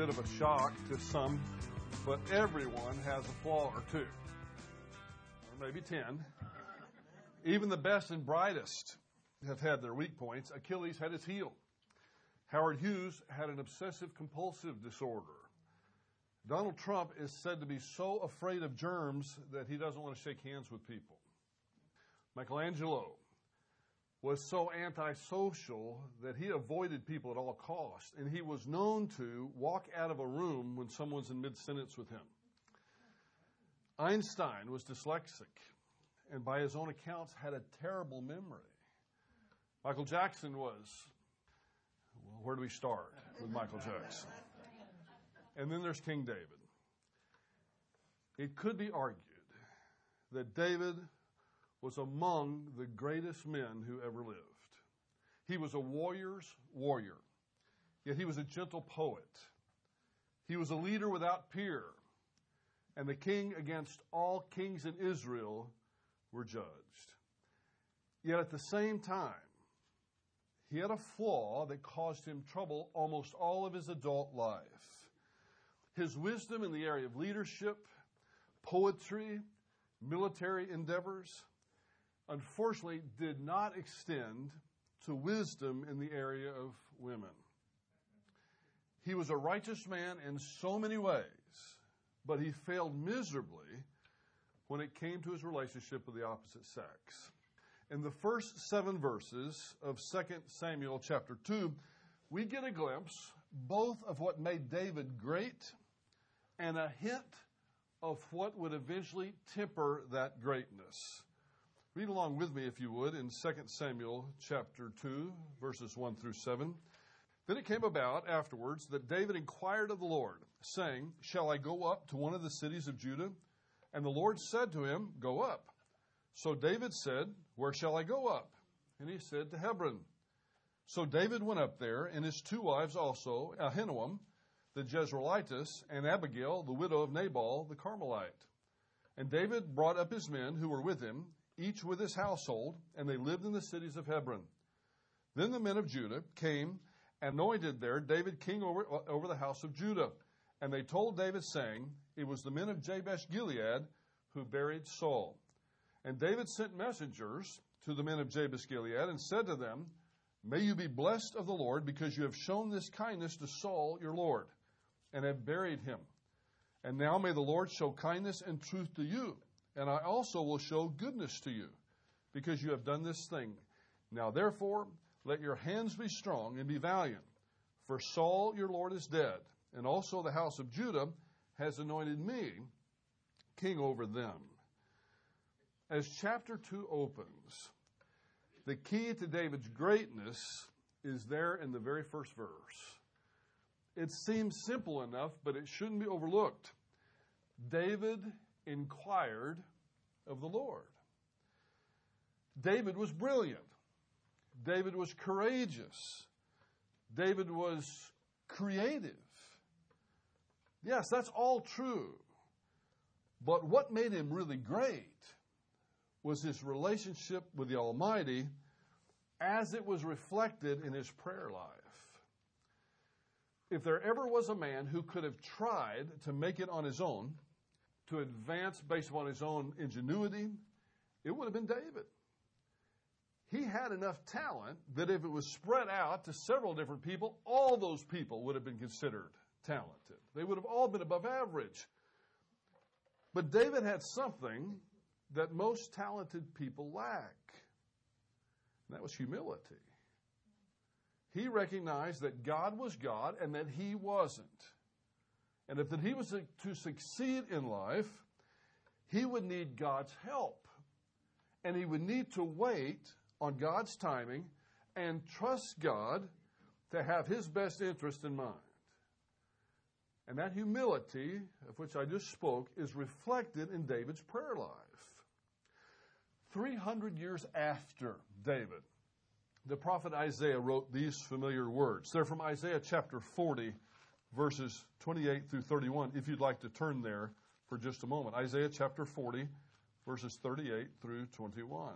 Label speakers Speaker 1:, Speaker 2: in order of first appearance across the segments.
Speaker 1: bit of a shock to some, but everyone has a flaw or two, or maybe ten. Even the best and brightest have had their weak points. Achilles had his heel. Howard Hughes had an obsessive compulsive disorder. Donald Trump is said to be so afraid of germs that he doesn't want to shake hands with people. Michelangelo was so antisocial that he avoided people at all costs, and he was known to walk out of a room when someone's in mid sentence with him. Einstein was dyslexic, and by his own accounts, had a terrible memory. Michael Jackson was. Well, where do we start with Michael Jackson? And then there's King David. It could be argued that David was among the greatest men who ever lived. He was a warrior's warrior, yet he was a gentle poet. He was a leader without peer, and the king against all kings in Israel were judged. Yet at the same time, he had a flaw that caused him trouble almost all of his adult life. His wisdom in the area of leadership, poetry, military endeavors, unfortunately did not extend to wisdom in the area of women. He was a righteous man in so many ways, but he failed miserably when it came to his relationship with the opposite sex. In the first seven verses of 2 Samuel chapter 2, we get a glimpse both of what made David great and a hint of what would eventually temper that greatness. Read along with me, if you would, in 2 Samuel chapter 2, verses 1 through 7. Then it came about afterwards that David inquired of the Lord, saying, Shall I go up to one of the cities of Judah? And the Lord said to him, Go up. So David said, Where shall I go up? And he said, To Hebron. So David went up there, and his two wives also, Ahinoam, the Jezreelitess, and Abigail, the widow of Nabal, the Carmelite. And David brought up his men who were with him, each with his household, and they lived in the cities of Hebron. Then the men of Judah came anointed there David king over, uh, over the house of Judah. And they told David, saying, It was the men of Jabesh Gilead who buried Saul. And David sent messengers to the men of Jabesh Gilead and said to them, May you be blessed of the Lord, because you have shown this kindness to Saul your Lord, and have buried him. And now may the Lord show kindness and truth to you and I also will show goodness to you, because you have done this thing. Now therefore, let your hands be strong and be valiant, for Saul your Lord is dead, and also the house of Judah has anointed me king over them. As chapter 2 opens, the key to David's greatness is there in the very first verse. It seems simple enough, but it shouldn't be overlooked. David inquired of the Lord. David was brilliant. David was courageous. David was creative. Yes, that's all true. But what made him really great was his relationship with the Almighty as it was reflected in his prayer life. If there ever was a man who could have tried to make it on his own, to advance based upon his own ingenuity, it would have been David. He had enough talent that if it was spread out to several different people, all those people would have been considered talented. They would have all been above average. But David had something that most talented people lack, and that was humility. He recognized that God was God and that he wasn't. And if that he was to succeed in life, he would need God's help. And he would need to wait on God's timing and trust God to have his best interest in mind. And that humility, of which I just spoke, is reflected in David's prayer life. 300 years after David, the prophet Isaiah wrote these familiar words. They're from Isaiah chapter 40, verses 28 through 31, if you'd like to turn there for just a moment. Isaiah chapter 40, verses 38 through 21.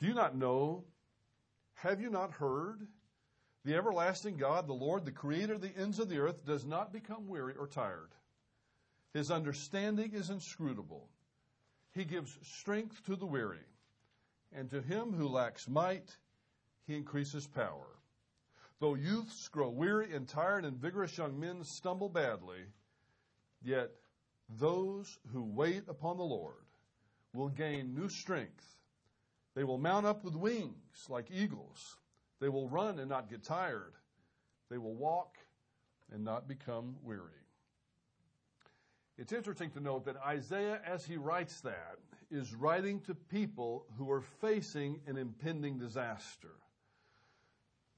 Speaker 1: Do you not know? Have you not heard? The everlasting God, the Lord, the creator of the ends of the earth, does not become weary or tired. His understanding is inscrutable. He gives strength to the weary, and to him who lacks might, he increases power. Though youths grow weary and tired, and vigorous young men stumble badly, yet those who wait upon the Lord will gain new strength. They will mount up with wings like eagles. They will run and not get tired. They will walk and not become weary. It's interesting to note that Isaiah, as he writes that, is writing to people who are facing an impending disaster.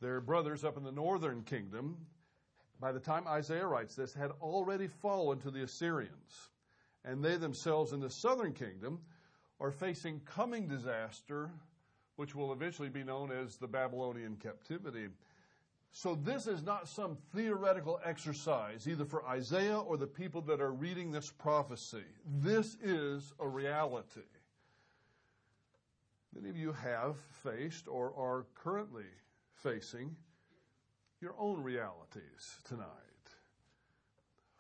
Speaker 1: Their brothers up in the northern kingdom, by the time Isaiah writes this, had already fallen to the Assyrians. And they themselves in the southern kingdom are facing coming disaster, which will eventually be known as the Babylonian captivity. So this is not some theoretical exercise, either for Isaiah or the people that are reading this prophecy. This is a reality. Many of you have faced or are currently facing your own realities tonight.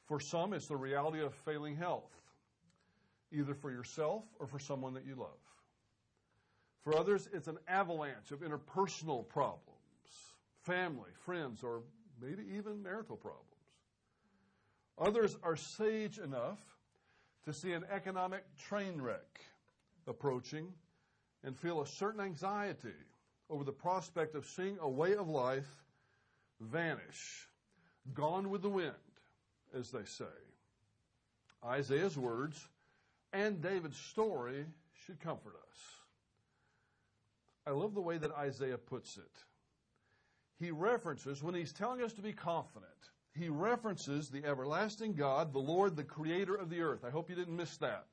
Speaker 1: For some, it's the reality of failing health, either for yourself or for someone that you love. For others, it's an avalanche of interpersonal problems family, friends, or maybe even marital problems. Others are sage enough to see an economic train wreck approaching and feel a certain anxiety over the prospect of seeing a way of life vanish, gone with the wind, as they say. Isaiah's words and David's story should comfort us. I love the way that Isaiah puts it he references, when he's telling us to be confident, he references the everlasting God, the Lord, the creator of the earth. I hope you didn't miss that.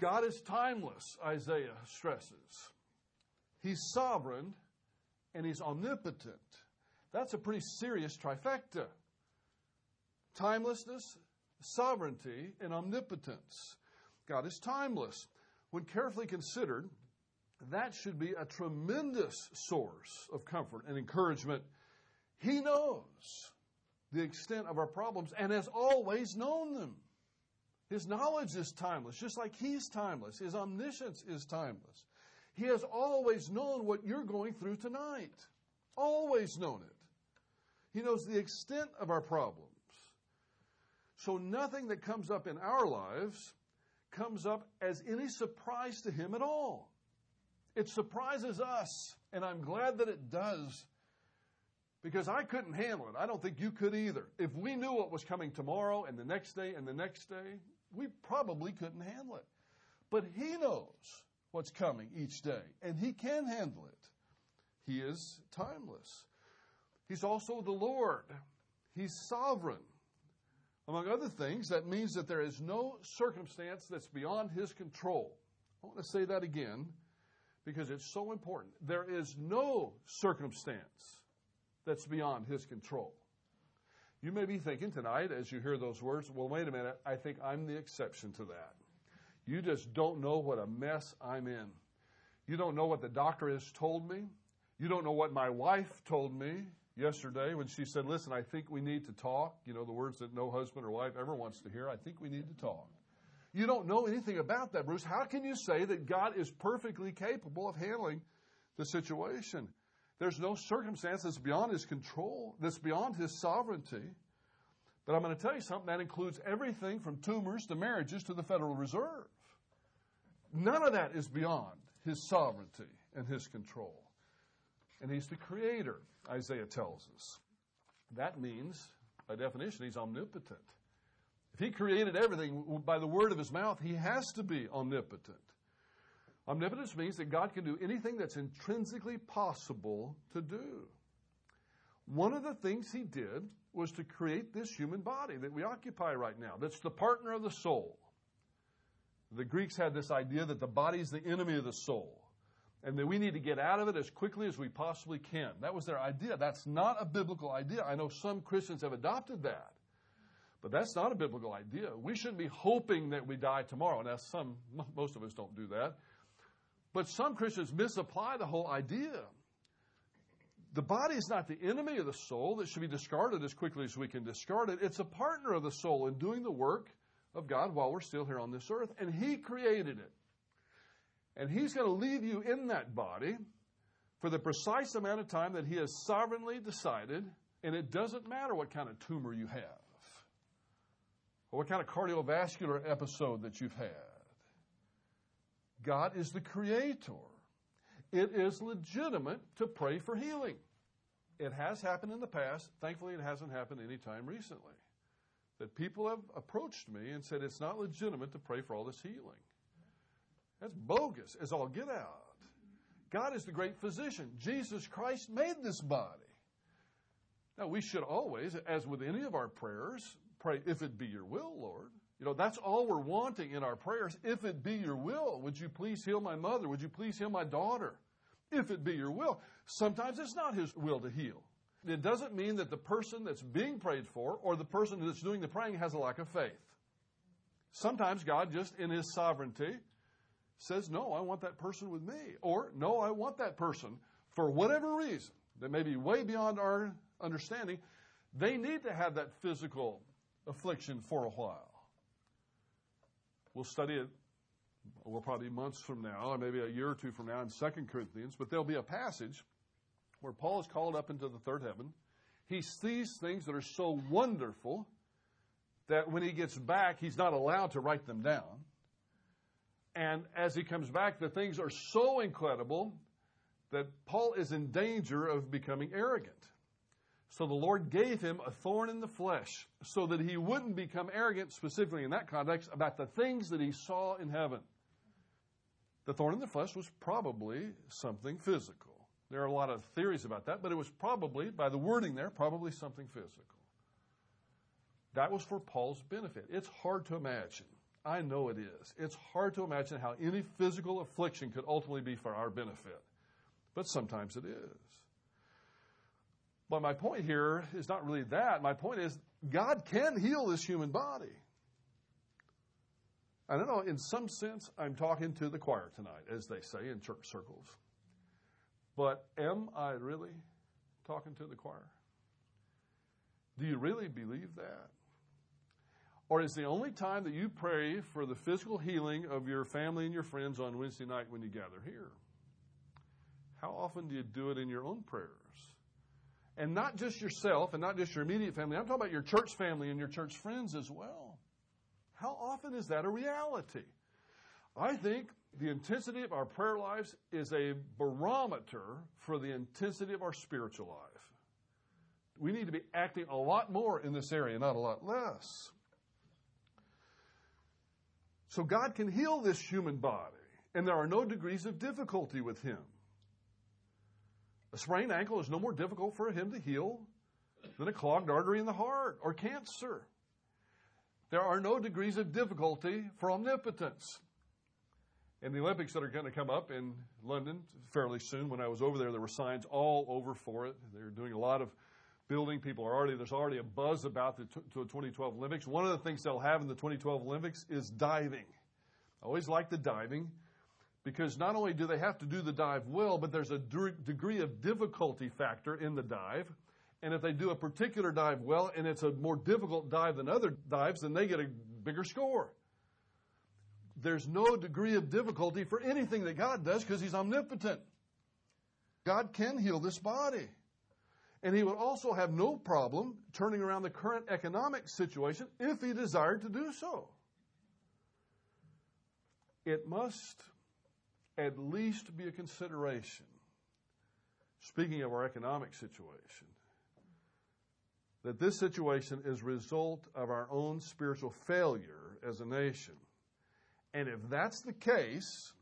Speaker 1: God is timeless, Isaiah stresses. He's sovereign and he's omnipotent. That's a pretty serious trifecta. Timelessness, sovereignty, and omnipotence. God is timeless. When carefully considered, that should be a tremendous source of comfort and encouragement. He knows the extent of our problems and has always known them. His knowledge is timeless, just like He's timeless. His omniscience is timeless. He has always known what you're going through tonight. Always known it. He knows the extent of our problems. So nothing that comes up in our lives comes up as any surprise to Him at all. It surprises us, and I'm glad that it does because I couldn't handle it. I don't think you could either. If we knew what was coming tomorrow and the next day and the next day, we probably couldn't handle it. But He knows what's coming each day, and He can handle it. He is timeless. He's also the Lord, He's sovereign. Among other things, that means that there is no circumstance that's beyond His control. I want to say that again because it's so important. There is no circumstance that's beyond his control. You may be thinking tonight as you hear those words, well, wait a minute, I think I'm the exception to that. You just don't know what a mess I'm in. You don't know what the doctor has told me. You don't know what my wife told me yesterday when she said, Listen, I think we need to talk. You know, the words that no husband or wife ever wants to hear. I think we need to talk. You don't know anything about that, Bruce. How can you say that God is perfectly capable of handling the situation? There's no circumstance that's beyond his control, that's beyond his sovereignty. But I'm going to tell you something that includes everything from tumors to marriages to the Federal Reserve. None of that is beyond his sovereignty and his control. And he's the creator, Isaiah tells us. That means, by definition, he's omnipotent. If he created everything by the word of his mouth, he has to be omnipotent. Omnipotence means that God can do anything that's intrinsically possible to do. One of the things he did was to create this human body that we occupy right now, that's the partner of the soul. The Greeks had this idea that the body is the enemy of the soul and that we need to get out of it as quickly as we possibly can. That was their idea. That's not a biblical idea. I know some Christians have adopted that. But that's not a biblical idea. We shouldn't be hoping that we die tomorrow. Now, some, most of us don't do that. But some Christians misapply the whole idea. The body is not the enemy of the soul that should be discarded as quickly as we can discard it. It's a partner of the soul in doing the work of God while we're still here on this earth, and He created it. And He's going to leave you in that body for the precise amount of time that He has sovereignly decided, and it doesn't matter what kind of tumor you have or what kind of cardiovascular episode that you've had. God is the creator it is legitimate to pray for healing. It has happened in the past. Thankfully, it hasn't happened any time recently. That people have approached me and said it's not legitimate to pray for all this healing. That's bogus as all get out. God is the great physician. Jesus Christ made this body. Now, we should always, as with any of our prayers, pray, if it be your will, Lord. You know, that's all we're wanting in our prayers. If it be your will, would you please heal my mother? Would you please heal my daughter? if it be your will. Sometimes it's not his will to heal. It doesn't mean that the person that's being prayed for or the person that's doing the praying has a lack of faith. Sometimes God just in his sovereignty says, no, I want that person with me. Or, no, I want that person for whatever reason that may be way beyond our understanding. They need to have that physical affliction for a while. We'll study it well, probably months from now, or maybe a year or two from now in Second Corinthians, but there'll be a passage where Paul is called up into the third heaven. He sees things that are so wonderful that when he gets back, he's not allowed to write them down. And as he comes back, the things are so incredible that Paul is in danger of becoming arrogant. So the Lord gave him a thorn in the flesh so that he wouldn't become arrogant, specifically in that context, about the things that he saw in heaven. The thorn in the flesh was probably something physical. There are a lot of theories about that, but it was probably, by the wording there, probably something physical. That was for Paul's benefit. It's hard to imagine. I know it is. It's hard to imagine how any physical affliction could ultimately be for our benefit. But sometimes it is. But my point here is not really that. My point is God can heal this human body. I don't know, in some sense, I'm talking to the choir tonight, as they say in church circles. But am I really talking to the choir? Do you really believe that? Or is the only time that you pray for the physical healing of your family and your friends on Wednesday night when you gather here? How often do you do it in your own prayers? And not just yourself and not just your immediate family. I'm talking about your church family and your church friends as well. How often is that a reality? I think the intensity of our prayer lives is a barometer for the intensity of our spiritual life. We need to be acting a lot more in this area, not a lot less. So God can heal this human body, and there are no degrees of difficulty with Him. A sprained ankle is no more difficult for Him to heal than a clogged artery in the heart or cancer. There are no degrees of difficulty for omnipotence. In the Olympics that are going to come up in London fairly soon, when I was over there, there were signs all over for it. They're doing a lot of building. People are already, there's already a buzz about the 2012 Olympics. One of the things they'll have in the 2012 Olympics is diving. I always like the diving because not only do they have to do the dive well, but there's a degree of difficulty factor in the dive. And if they do a particular dive well and it's a more difficult dive than other dives, then they get a bigger score. There's no degree of difficulty for anything that God does because He's omnipotent. God can heal this body. And He would also have no problem turning around the current economic situation if He desired to do so. It must at least be a consideration. Speaking of our economic situation, that this situation is a result of our own spiritual failure as a nation. And if that's the case,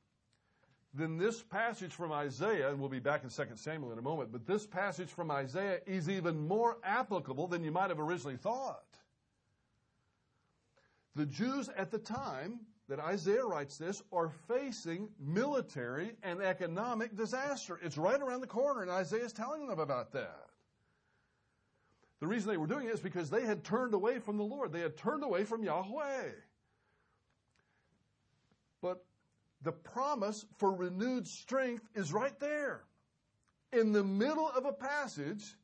Speaker 1: then this passage from Isaiah, and we'll be back in 2 Samuel in a moment, but this passage from Isaiah is even more applicable than you might have originally thought. The Jews at the time that Isaiah writes this are facing military and economic disaster. It's right around the corner, and Isaiah is telling them about that. The reason they were doing it is because they had turned away from the Lord. They had turned away from Yahweh. But the promise for renewed strength is right there. in the middle of a passage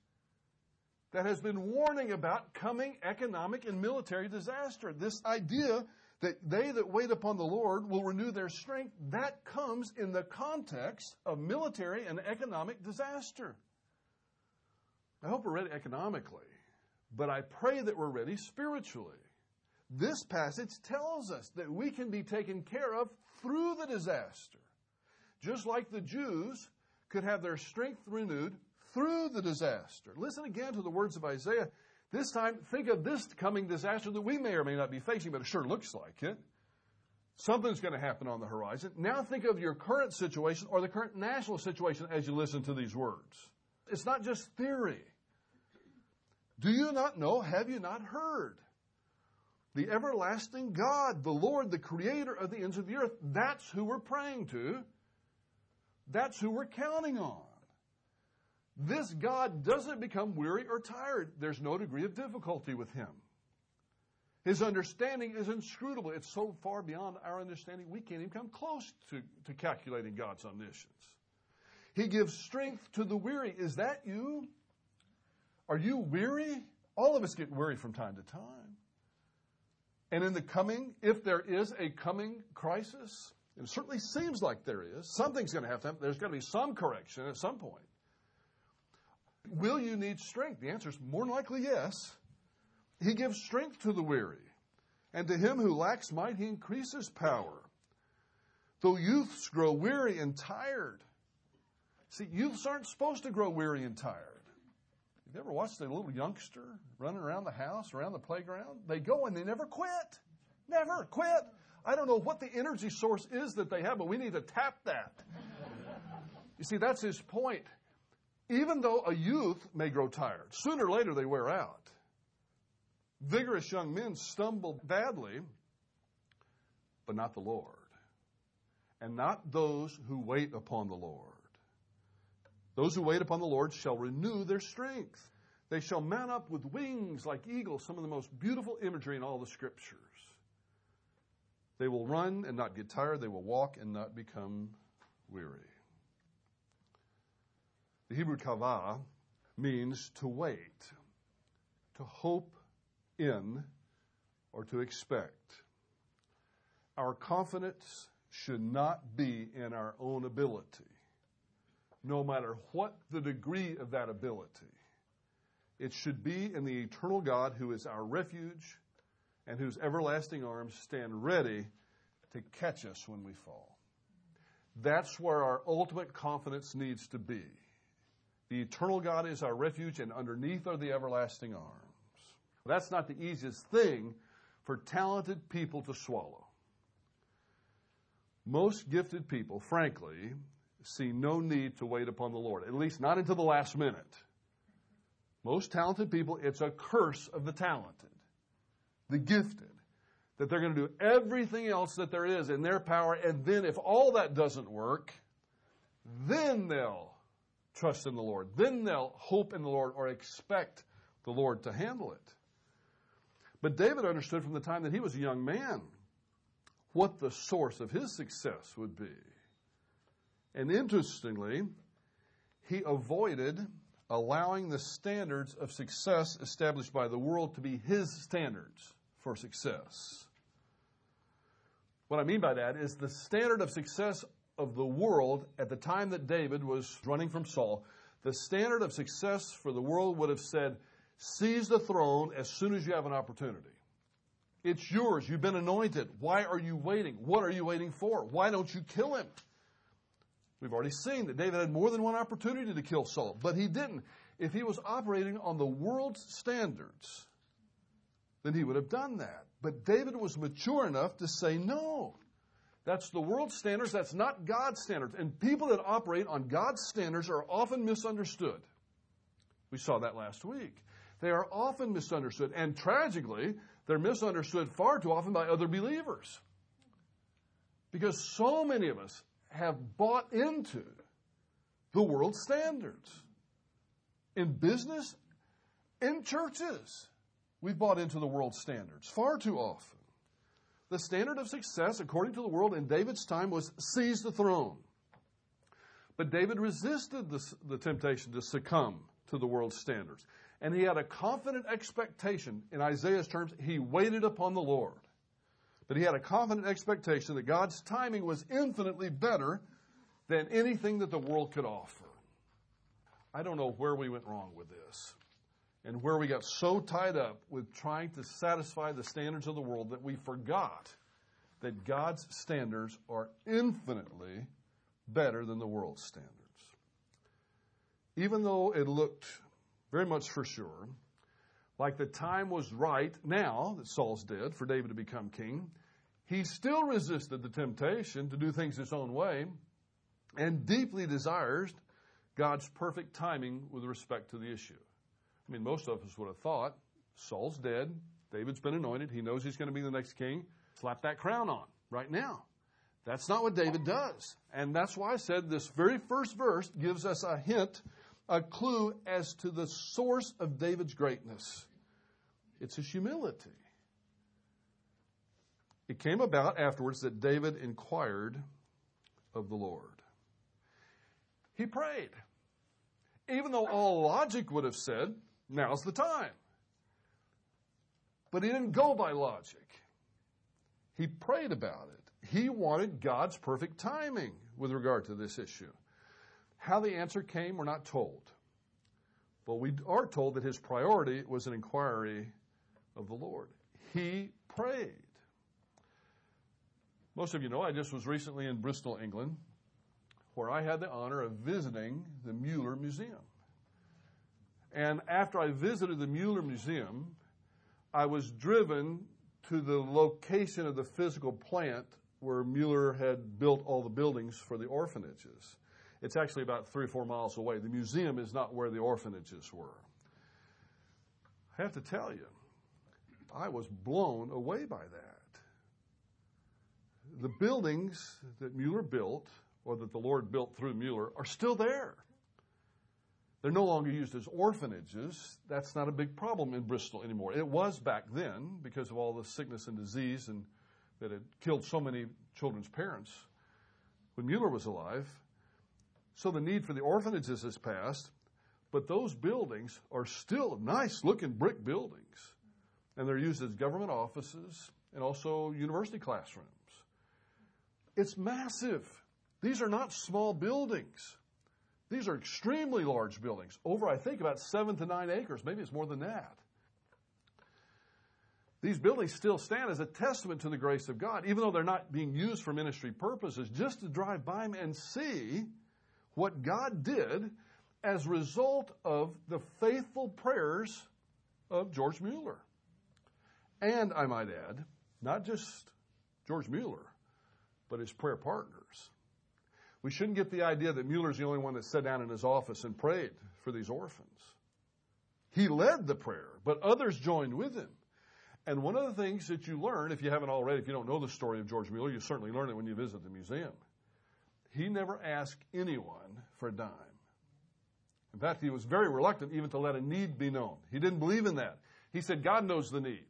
Speaker 1: that has been warning about coming economic and military disaster. This idea that they that wait upon the Lord will renew their strength, that comes in the context of military and economic disaster. I hope we're ready economically, but I pray that we're ready spiritually. This passage tells us that we can be taken care of through the disaster. Just like the Jews could have their strength renewed through the disaster. Listen again to the words of Isaiah. This time, think of this coming disaster that we may or may not be facing, but it sure looks like it. Something's going to happen on the horizon. Now think of your current situation or the current national situation as you listen to these words. It's not just theory. Do you not know? Have you not heard? The everlasting God, the Lord, the creator of the ends of the earth, that's who we're praying to. That's who we're counting on. This God doesn't become weary or tired. There's no degree of difficulty with him. His understanding is inscrutable. It's so far beyond our understanding, we can't even come close to, to calculating God's omniscience. He gives strength to the weary. Is that you? Are you weary? All of us get weary from time to time. And in the coming, if there is a coming crisis, and it certainly seems like there is, something's going to have to happen. There's going to be some correction at some point. Will you need strength? The answer is more than likely yes. He gives strength to the weary, and to him who lacks might, he increases power. Though youths grow weary and tired. See, youths aren't supposed to grow weary and tired. Have you ever watched a little youngster running around the house, around the playground? They go and they never quit. Never quit. I don't know what the energy source is that they have, but we need to tap that. you see, that's his point even though a youth may grow tired, sooner or later they wear out. Vigorous young men stumble badly, but not the Lord. And not those who wait upon the Lord. Those who wait upon the Lord shall renew their strength. They shall mount up with wings like eagles, some of the most beautiful imagery in all the scriptures. They will run and not get tired. They will walk and not become weary. The Hebrew kavah means to wait, to hope in, or to expect. Our confidence should not be in our own ability, no matter what the degree of that ability. It should be in the eternal God who is our refuge and whose everlasting arms stand ready to catch us when we fall. That's where our ultimate confidence needs to be. The eternal God is our refuge, and underneath are the everlasting arms. That's not the easiest thing for talented people to swallow. Most gifted people, frankly, see no need to wait upon the Lord, at least not until the last minute. Most talented people, it's a curse of the talented, the gifted, that they're going to do everything else that there is in their power, and then if all that doesn't work, then they'll trust in the Lord. Then they'll hope in the Lord or expect the Lord to handle it. But David understood from the time that he was a young man what the source of his success would be. And interestingly, he avoided allowing the standards of success established by the world to be his standards for success. What I mean by that is the standard of success of the world at the time that David was running from Saul, the standard of success for the world would have said, seize the throne as soon as you have an opportunity. It's yours. You've been anointed. Why are you waiting? What are you waiting for? Why don't you kill him? We've already seen that David had more than one opportunity to kill Saul, but he didn't. If he was operating on the world's standards, then he would have done that. But David was mature enough to say no. That's the world's standards. That's not God's standards. And people that operate on God's standards are often misunderstood. We saw that last week. They are often misunderstood. And tragically, they're misunderstood far too often by other believers. Because so many of us have bought into the world standards. In business, in churches, we've bought into the world standards far too often. The standard of success, according to the world in David's time, was seize the throne. But David resisted the, the temptation to succumb to the world's standards. And he had a confident expectation. In Isaiah's terms, he waited upon the Lord. But he had a confident expectation that God's timing was infinitely better than anything that the world could offer. I don't know where we went wrong with this and where we got so tied up with trying to satisfy the standards of the world that we forgot that God's standards are infinitely better than the world's standards. Even though it looked very much for sure like the time was right now that Saul's dead for David to become king, he still resisted the temptation to do things his own way and deeply desires God's perfect timing with respect to the issue. I mean, most of us would have thought Saul's dead, David's been anointed, he knows he's going to be the next king, slap that crown on right now. That's not what David does. And that's why I said this very first verse gives us a hint, a clue as to the source of David's greatness. It's his humility. It came about afterwards that David inquired of the Lord. He prayed. Even though all logic would have said, now's the time. But he didn't go by logic. He prayed about it. He wanted God's perfect timing with regard to this issue. How the answer came, we're not told. But we are told that his priority was an inquiry of the Lord. He prayed. Most of you know I just was recently in Bristol, England, where I had the honor of visiting the Mueller Museum. And after I visited the Mueller Museum, I was driven to the location of the physical plant where Mueller had built all the buildings for the orphanages. It's actually about three or four miles away. The museum is not where the orphanages were. I have to tell you, I was blown away by that. The buildings that Mueller built, or that the Lord built through Mueller, are still there. They're no longer used as orphanages. That's not a big problem in Bristol anymore. It was back then because of all the sickness and disease and that had killed so many children's parents when Mueller was alive. So the need for the orphanages has passed, but those buildings are still nice looking brick buildings. And they're used as government offices and also university classrooms. It's massive. These are not small buildings. These are extremely large buildings, over, I think, about seven to nine acres. Maybe it's more than that. These buildings still stand as a testament to the grace of God, even though they're not being used for ministry purposes, just to drive by them and see what God did as a result of the faithful prayers of George Mueller. And I might add, not just George Mueller, but his prayer partners. We shouldn't get the idea that Mueller's the only one that sat down in his office and prayed for these orphans. He led the prayer, but others joined with him. And one of the things that you learn, if you haven't already, if you don't know the story of George Mueller, you certainly learn it when you visit the museum. He never asked anyone for a dime. In fact, he was very reluctant even to let a need be known. He didn't believe in that. He said, God knows the need.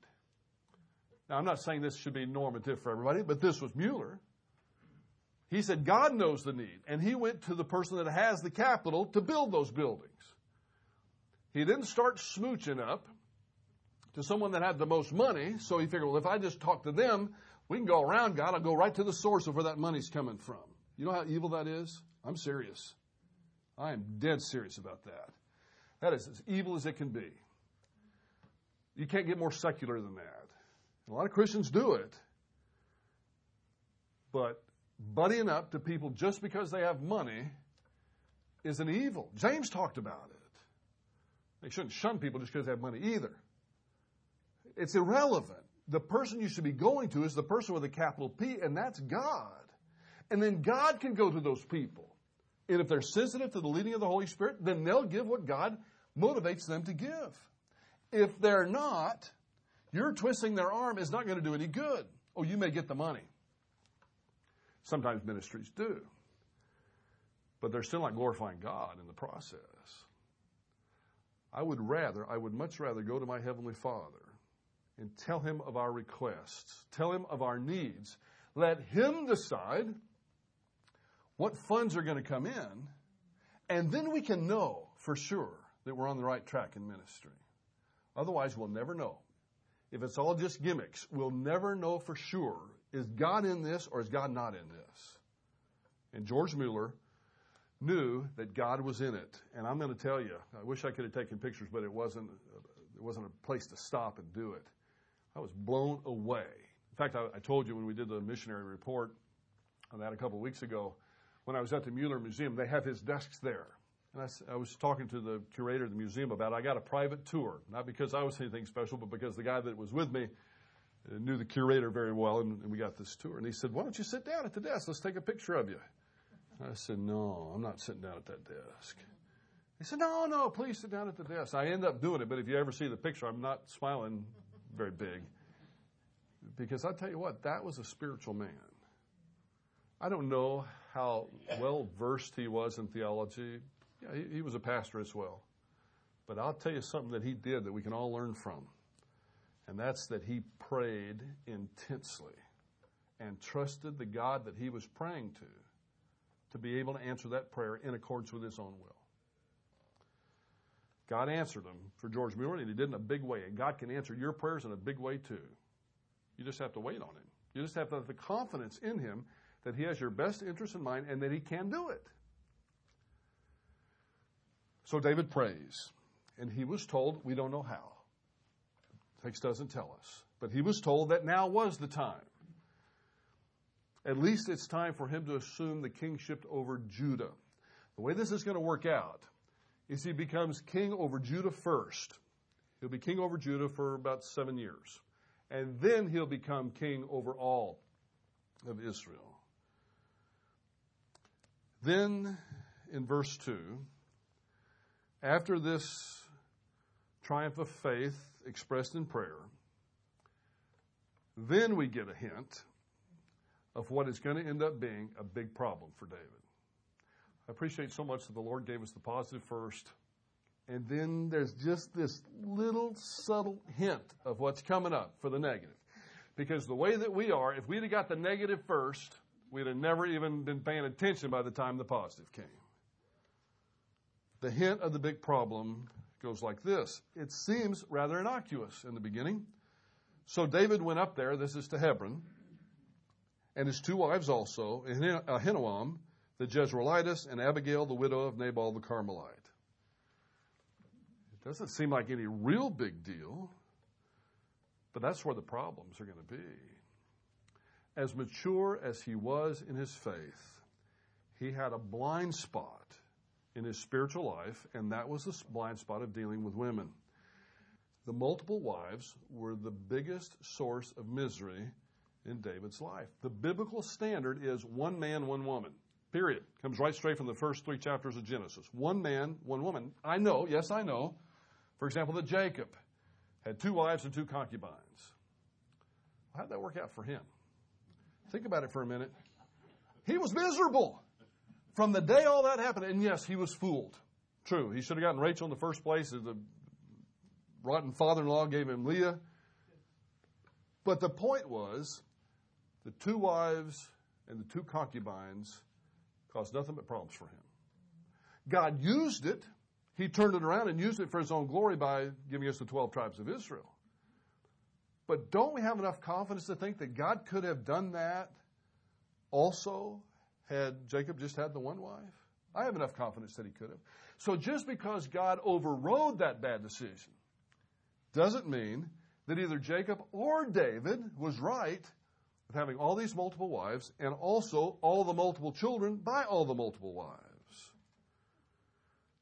Speaker 1: Now, I'm not saying this should be normative for everybody, but this was Mueller. He said God knows the need, and he went to the person that has the capital to build those buildings. He didn't start smooching up to someone that had the most money, so he figured, well, if I just talk to them, we can go around God. I'll go right to the source of where that money's coming from. You know how evil that is? I'm serious. I am dead serious about that. That is as evil as it can be. You can't get more secular than that. A lot of Christians do it. But buddying up to people just because they have money is an evil. James talked about it. They shouldn't shun people just because they have money either. It's irrelevant. The person you should be going to is the person with a capital P, and that's God. And then God can go to those people. And if they're sensitive to the leading of the Holy Spirit, then they'll give what God motivates them to give. If they're not, your twisting their arm is not going to do any good. Oh, you may get the money. Sometimes ministries do. But they're still not glorifying God in the process. I would rather, I would much rather go to my Heavenly Father and tell Him of our requests, tell Him of our needs. Let Him decide what funds are going to come in, And then we can know for sure that we're on the right track in ministry. Otherwise, we'll never know. If it's all just gimmicks, we'll never know for sure is God in this or is God not in this? And George Mueller knew that God was in it. And I'm going to tell you, I wish I could have taken pictures, but it wasn't, there wasn't a place to stop and do it. I was blown away. In fact, I, I told you when we did the missionary report on that a couple of weeks ago, when I was at the Mueller Museum, they have his desks there. And I, I, was talking to the curator of the museum about it. I got a private tour, not because I was anything special, but because the guy that was with me knew the curator very well, and, we got this tour. And he said, "Why don't you sit down at the desk? Let's take a picture of you." I said, "No, I'm not sitting down at that desk." He said, "No, no, please sit down at the desk." I end up doing it, but if you ever see the picture, I'm not smiling very big because I tell you what, that was a spiritual man. I don't know how well versed he was in theology, yeah, he, he was a pastor as well. But I'll tell you something that he did that we can all learn from. And that's that he prayed intensely and trusted the God that he was praying to to be able to answer that prayer in accordance with his own will. God answered him for George Mueller, and he did in a big way. And God can answer your prayers in a big way too. You just have to wait on him. You just have to have the confidence in him that he has your best interest in mind and that he can do it. So David prays, and he was told, we don't know how. Text doesn't tell us. But he was told that now was the time. At least it's time for him to assume the kingship over Judah. The way this is going to work out is he becomes king over Judah first. He'll be king over Judah for about seven years. And then he'll become king over all of Israel. Then in verse 2, after this triumph of faith expressed in prayer, then we get a hint of what is going to end up being a big problem for David. I appreciate so much that the Lord gave us the positive first, and then there's just this little subtle hint of what's coming up for the negative. Because the way that we are, if we'd have got the negative first, we'd have never even been paying attention by the time the positive came. The hint of the big problem goes like this. It seems rather innocuous in the beginning. So David went up there, this is to Hebron, and his two wives also, Ahinoam, the Jezreelitess, and Abigail, the widow of Nabal the Carmelite. It doesn't seem like any real big deal, but that's where the problems are going to be. As mature as he was in his faith, he had a blind spot in his spiritual life, and that was the blind spot of dealing with women. The multiple wives were the biggest source of misery in David's life. The biblical standard is one man, one woman. Period. Comes right straight from the first three chapters of Genesis. One man, one woman. I know, yes, I know, for example, that Jacob had two wives and two concubines. How'd that work out for him? Think about it for a minute. He was miserable. From the day all that happened, and yes, he was fooled. True. He should have gotten Rachel in the first place. The rotten father in law gave him Leah. But the point was the two wives and the two concubines caused nothing but problems for him. God used it. He turned it around and used it for his own glory by giving us the 12 tribes of Israel. But don't we have enough confidence to think that God could have done that also had Jacob just had the one wife? I have enough confidence that he could have. So just because God overrode that bad decision doesn't mean that either Jacob or David was right with having all these multiple wives and also all the multiple children by all the multiple wives.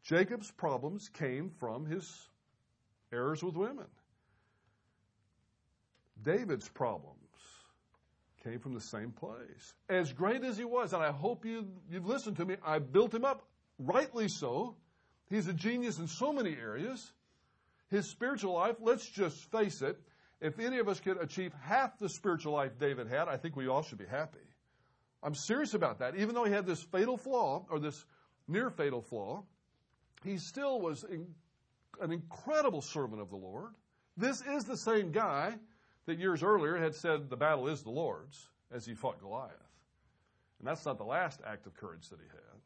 Speaker 1: Jacob's problems came from his errors with women. David's problem came from the same place. As great as he was, and I hope you, you've listened to me, I built him up rightly so. He's a genius in so many areas. His spiritual life, let's just face it, if any of us could achieve half the spiritual life David had, I think we all should be happy. I'm serious about that. Even though he had this fatal flaw, or this near fatal flaw, he still was an incredible servant of the Lord. This is the same guy that years earlier had said the battle is the Lord's as he fought Goliath. And that's not the last act of courage that he had.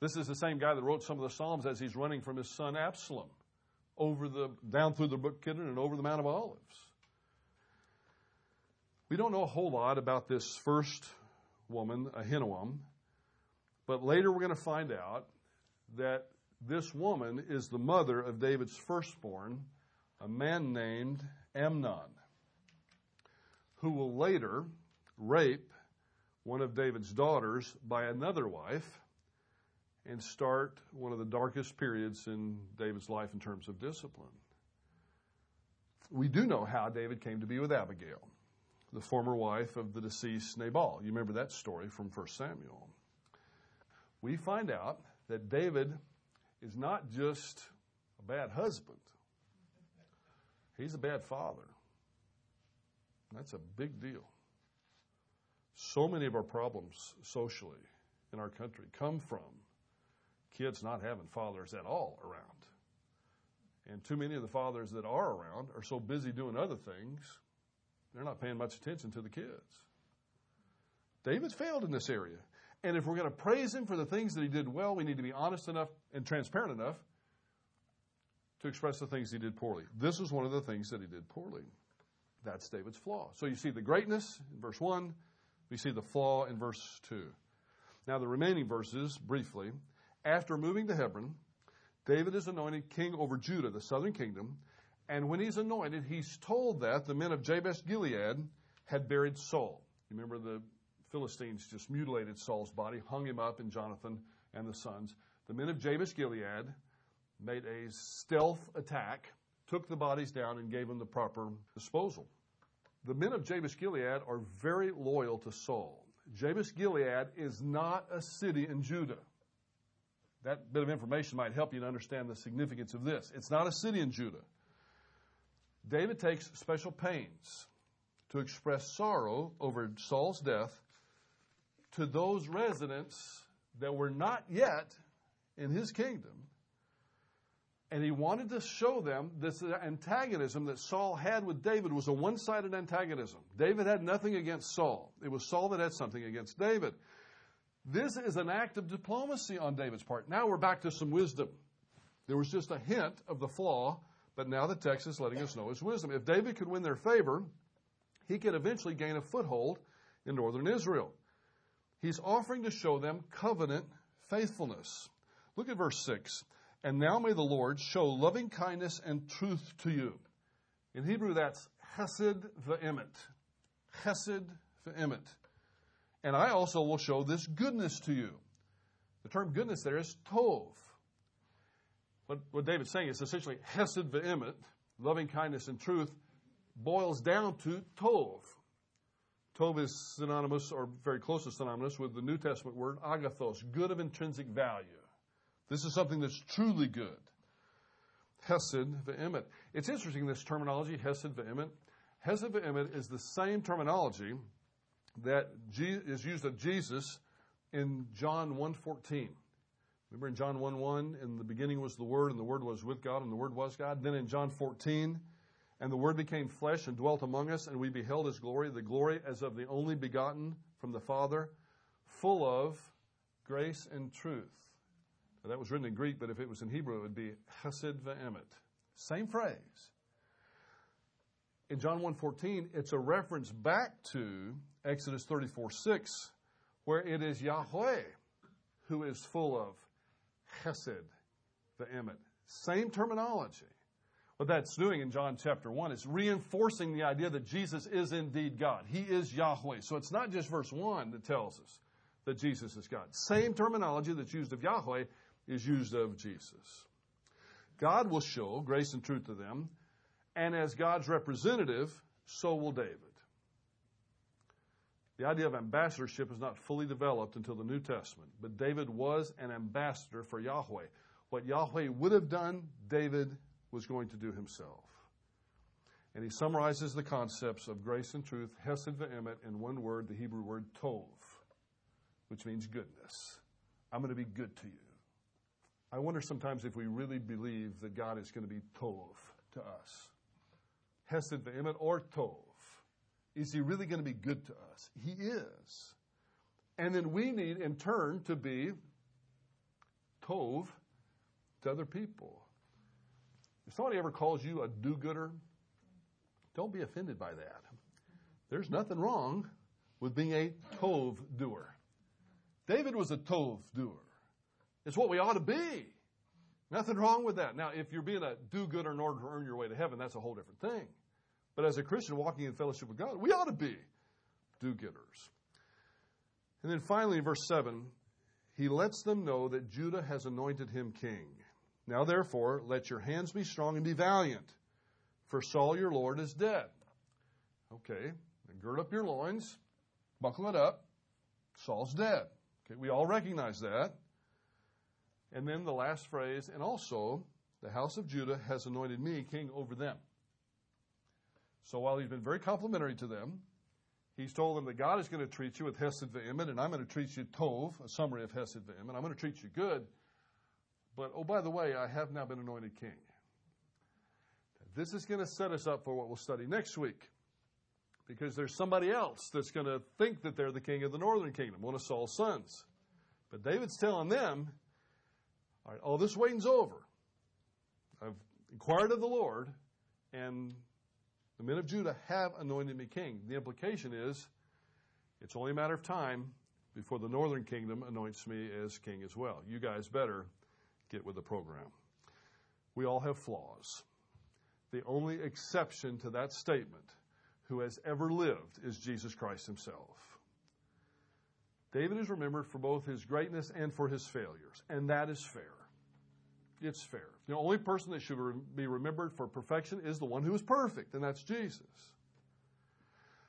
Speaker 1: This is the same guy that wrote some of the Psalms as he's running from his son Absalom over the, down through the brook Kidron and over the Mount of Olives. We don't know a whole lot about this first woman, Ahinoam, but later we're going to find out that this woman is the mother of David's firstborn, a man named Amnon, who will later rape one of David's daughters by another wife and start one of the darkest periods in David's life in terms of discipline. We do know how David came to be with Abigail, the former wife of the deceased Nabal. You remember that story from 1 Samuel. We find out that David is not just a bad husband, he's a bad father. That's a big deal. So many of our problems socially in our country come from kids not having fathers at all around. And too many of the fathers that are around are so busy doing other things, they're not paying much attention to the kids. David failed in this area. And if we're going to praise him for the things that he did well, we need to be honest enough and transparent enough to express the things he did poorly. This was one of the things that he did poorly. That's David's flaw. So you see the greatness in verse 1, we see the flaw in verse 2. Now, the remaining verses, briefly. After moving to Hebron, David is anointed king over Judah, the southern kingdom. And when he's anointed, he's told that the men of Jabesh Gilead had buried Saul. You remember the Philistines just mutilated Saul's body, hung him up, and Jonathan and the sons. The men of Jabesh Gilead made a stealth attack, took the bodies down, and gave them the proper disposal. The men of Jabesh Gilead are very loyal to Saul. Jabesh Gilead is not a city in Judah. That bit of information might help you to understand the significance of this. It's not a city in Judah. David takes special pains to express sorrow over Saul's death to those residents that were not yet in his kingdom. And he wanted to show them this antagonism that Saul had with David was a one sided antagonism. David had nothing against Saul, it was Saul that had something against David. This is an act of diplomacy on David's part. Now we're back to some wisdom. There was just a hint of the flaw, but now the text is letting us know his wisdom. If David could win their favor, he could eventually gain a foothold in northern Israel. He's offering to show them covenant faithfulness. Look at verse 6. And now may the Lord show loving kindness and truth to you. In Hebrew, that's hesed ve'emet. Hesed ve'emet. And I also will show this goodness to you. The term goodness there is tov. What, what David's saying is essentially hesed ve'emet, loving kindness and truth, boils down to tov. Tov is synonymous, or very close to synonymous, with the New Testament word agathos, good of intrinsic value. This is something that's truly good. Hesed ve'emet. It's interesting, this terminology, hesed ve'emet. Hesed ve'emet is the same terminology that is used of Jesus in John 1.14. Remember in John 1.1, in the beginning was the Word, and the Word was with God, and the Word was God. Then in John 14, and the Word became flesh and dwelt among us, and we beheld His glory, the glory as of the only begotten from the Father, full of grace and truth. That was written in Greek, but if it was in Hebrew, it would be Hesed ve'emet. Same phrase. In John 1.14, it's a reference back to Exodus 34 6, where it is Yahweh who is full of Hesed ve'emet. Same terminology. What that's doing in John chapter 1 is reinforcing the idea that Jesus is indeed God. He is Yahweh. So it's not just verse 1 that tells us that Jesus is God. Same terminology that's used of Yahweh is used of Jesus. God will show grace and truth to them, and as God's representative, so will David. The idea of ambassadorship is not fully developed until the New Testament, but David was an ambassador for Yahweh. What Yahweh would have done, David was going to do himself. And he summarizes the concepts of grace and truth, hesed ve'emet, in one word, the Hebrew word tov, which means goodness. I'm going to be good to you. I wonder sometimes if we really believe that God is going to be tov to us. Hesed ve'emet or tov. Is he really going to be good to us? He is. And then we need, in turn, to be tov to other people. If somebody ever calls you a do gooder, don't be offended by that. There's nothing wrong with being a tov doer. David was a tov doer. It's what we ought to be. Nothing wrong with that. Now, if you're being a do gooder in order to earn your way to heaven, that's a whole different thing. But as a Christian walking in fellowship with God, we ought to be do getters. And then finally, in verse 7, he lets them know that Judah has anointed him king. Now, therefore, let your hands be strong and be valiant, for Saul your Lord is dead. Okay, gird up your loins, buckle it up. Saul's dead. Okay, we all recognize that. And then the last phrase, and also the house of Judah has anointed me king over them. So while he's been very complimentary to them, he's told them that God is going to treat you with Hesed Ve'emet, and I'm going to treat you Tov, a summary of Hesed Ve'emet. I'm going to treat you good. But, oh, by the way, I have now been anointed king. This is going to set us up for what we'll study next week. Because there's somebody else that's going to think that they're the king of the northern kingdom, one of Saul's sons. But David's telling them, all right, all this waiting's over. I've inquired of the Lord, and the men of Judah have anointed me king. The implication is it's only a matter of time before the northern kingdom anoints me as king as well. You guys better get with the program. We all have flaws. The only exception to that statement, who has ever lived, is Jesus Christ himself. David is remembered for both his greatness and for his failures, and that is fair. It's fair. The only person that should be remembered for perfection is the one who is perfect, and that's Jesus.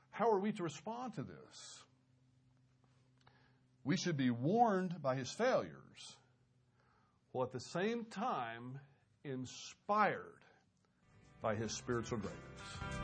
Speaker 1: How are we to respond to this? We should be warned by his failures, while at the same time inspired by his spiritual greatness.